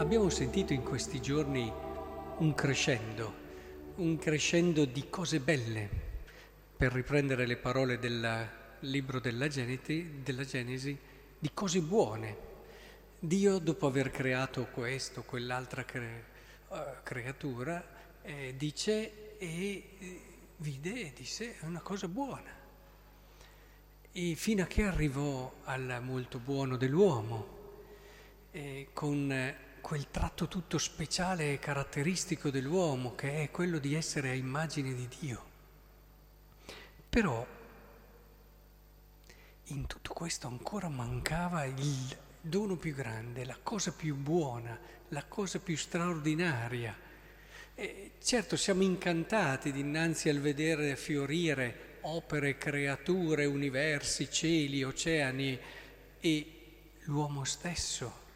abbiamo sentito in questi giorni un crescendo, un crescendo di cose belle, per riprendere le parole del libro della Genesi, della Genesi di cose buone. Dio, dopo aver creato questo, quell'altra cre- uh, creatura, eh, dice e eh, vide e disse è una cosa buona. E fino a che arrivò al molto buono dell'uomo, eh, con quel tratto tutto speciale e caratteristico dell'uomo, che è quello di essere a immagine di Dio. Però in tutto questo ancora mancava il dono più grande, la cosa più buona, la cosa più straordinaria. E certo siamo incantati dinanzi al vedere fiorire opere, creature, universi, cieli, oceani e l'uomo stesso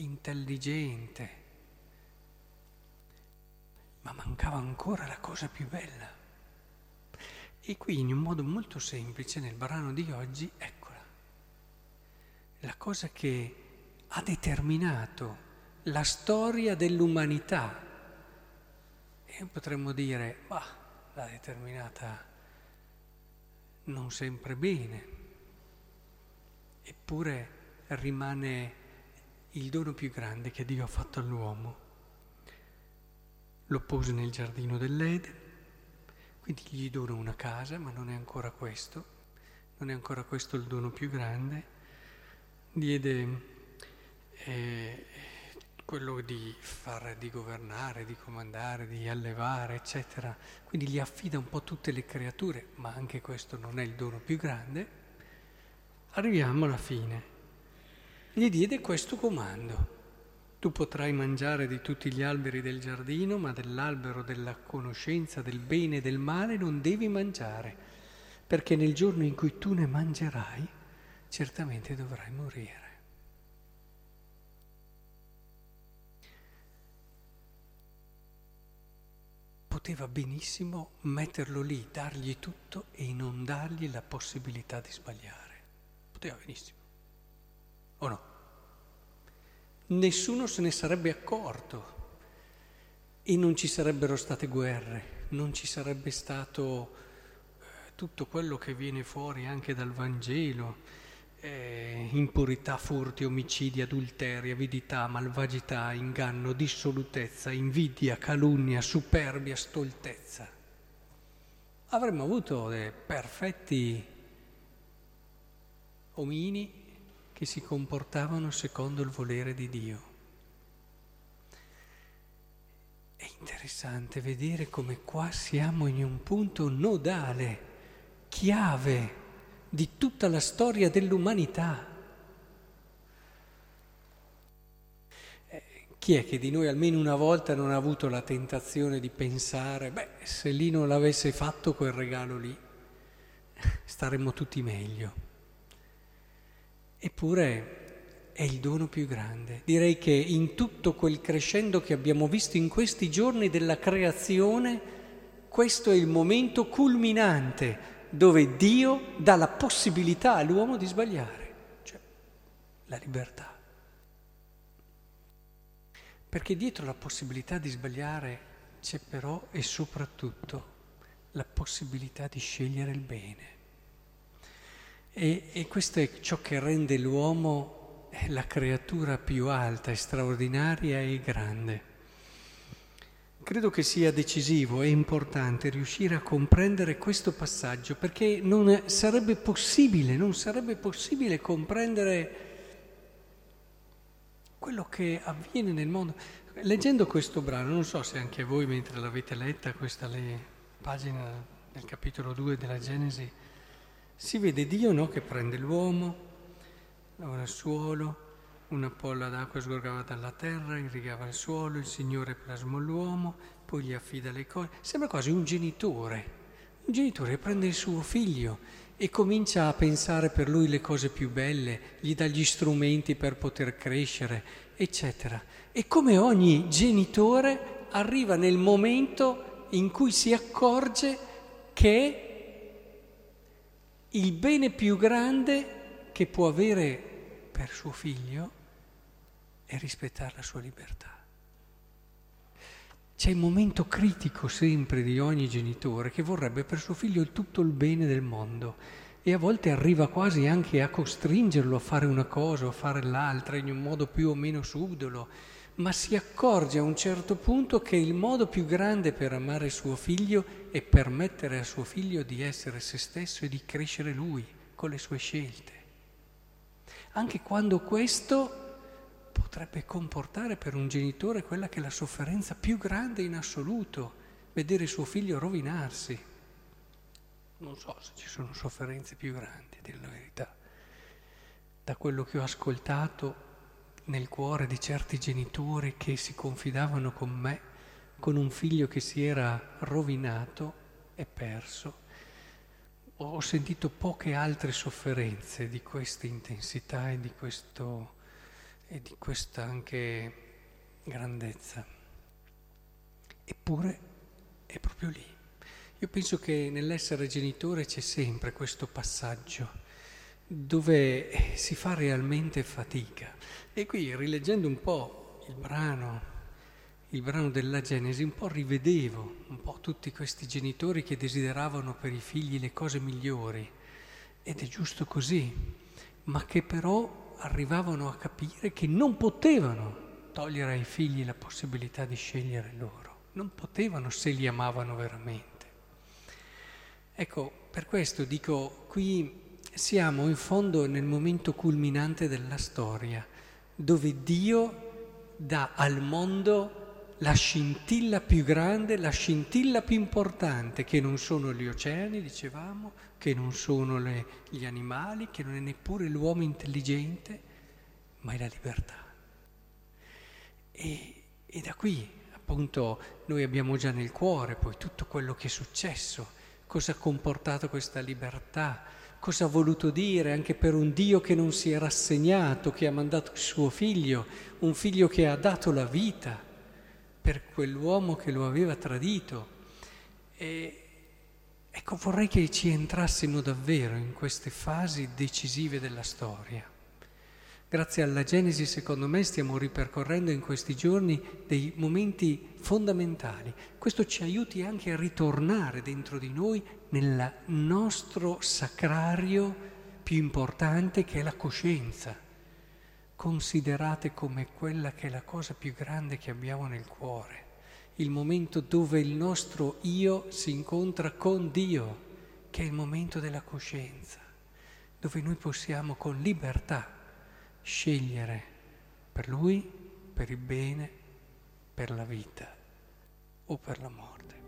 intelligente, ma mancava ancora la cosa più bella. E qui in un modo molto semplice nel brano di oggi, eccola, la cosa che ha determinato la storia dell'umanità. E potremmo dire, ma l'ha determinata non sempre bene, eppure rimane il dono più grande che Dio ha fatto all'uomo. Lo pose nel giardino dell'Eden, quindi gli dona una casa, ma non è ancora questo, non è ancora questo il dono più grande. Diede eh, quello di fare, di governare, di comandare, di allevare, eccetera. Quindi gli affida un po' tutte le creature, ma anche questo non è il dono più grande. Arriviamo alla fine gli diede questo comando. Tu potrai mangiare di tutti gli alberi del giardino, ma dell'albero della conoscenza del bene e del male non devi mangiare, perché nel giorno in cui tu ne mangerai, certamente dovrai morire. Poteva benissimo metterlo lì, dargli tutto e non dargli la possibilità di sbagliare. Poteva benissimo. O no? Nessuno se ne sarebbe accorto e non ci sarebbero state guerre, non ci sarebbe stato eh, tutto quello che viene fuori anche dal Vangelo, eh, impurità, furti, omicidi, adulteri, avidità, malvagità, inganno, dissolutezza, invidia, calunnia, superbia, stoltezza. Avremmo avuto dei perfetti omini che si comportavano secondo il volere di Dio. È interessante vedere come qua siamo in un punto nodale, chiave di tutta la storia dell'umanità. Eh, chi è che di noi almeno una volta non ha avuto la tentazione di pensare, beh, se lì non l'avesse fatto quel regalo lì, staremmo tutti meglio. Eppure è il dono più grande. Direi che in tutto quel crescendo che abbiamo visto in questi giorni della creazione, questo è il momento culminante dove Dio dà la possibilità all'uomo di sbagliare, cioè la libertà. Perché dietro la possibilità di sbagliare c'è però e soprattutto la possibilità di scegliere il bene. E, e questo è ciò che rende l'uomo la creatura più alta straordinaria e grande. Credo che sia decisivo e importante riuscire a comprendere questo passaggio perché non sarebbe possibile, non sarebbe possibile comprendere quello che avviene nel mondo. Leggendo questo brano, non so se anche voi mentre l'avete letta, questa le, pagina del capitolo 2 della Genesi, si vede Dio no, che prende l'uomo, lavora il suolo, una polla d'acqua sgorgava dalla terra, irrigava il suolo, il Signore plasmò l'uomo, poi gli affida le cose. Sembra quasi un genitore, un genitore prende il suo figlio e comincia a pensare per lui le cose più belle, gli dà gli strumenti per poter crescere, eccetera. E come ogni genitore arriva nel momento in cui si accorge che il bene più grande che può avere per suo figlio e rispettare la sua libertà. C'è il momento critico sempre di ogni genitore che vorrebbe per suo figlio tutto il bene del mondo e a volte arriva quasi anche a costringerlo a fare una cosa o a fare l'altra in un modo più o meno subdolo, ma si accorge a un certo punto che il modo più grande per amare suo figlio è permettere a suo figlio di essere se stesso e di crescere lui con le sue scelte. Anche quando questo potrebbe comportare per un genitore quella che è la sofferenza più grande in assoluto, vedere suo figlio rovinarsi. Non so se ci sono sofferenze più grandi, a dire la verità. Da quello che ho ascoltato nel cuore di certi genitori che si confidavano con me, con un figlio che si era rovinato e perso, ho sentito poche altre sofferenze di questa intensità e di questo e di questa anche grandezza. Eppure è proprio lì. Io penso che nell'essere genitore c'è sempre questo passaggio dove si fa realmente fatica. E qui, rileggendo un po' il brano, il brano della Genesi, un po' rivedevo un po' tutti questi genitori che desideravano per i figli le cose migliori. Ed è giusto così, ma che però arrivavano a capire che non potevano togliere ai figli la possibilità di scegliere loro, non potevano se li amavano veramente. Ecco, per questo dico, qui siamo in fondo nel momento culminante della storia, dove Dio dà al mondo la scintilla più grande, la scintilla più importante, che non sono gli oceani, dicevamo, che non sono le, gli animali, che non è neppure l'uomo intelligente, ma è la libertà. E, e da qui, appunto, noi abbiamo già nel cuore poi tutto quello che è successo, cosa ha comportato questa libertà, cosa ha voluto dire anche per un Dio che non si è rassegnato, che ha mandato il suo figlio, un figlio che ha dato la vita per quell'uomo che lo aveva tradito. E, ecco, vorrei che ci entrassimo davvero in queste fasi decisive della storia. Grazie alla Genesi, secondo me, stiamo ripercorrendo in questi giorni dei momenti fondamentali. Questo ci aiuti anche a ritornare dentro di noi nel nostro sacrario più importante che è la coscienza considerate come quella che è la cosa più grande che abbiamo nel cuore, il momento dove il nostro io si incontra con Dio, che è il momento della coscienza, dove noi possiamo con libertà scegliere per Lui, per il bene, per la vita o per la morte.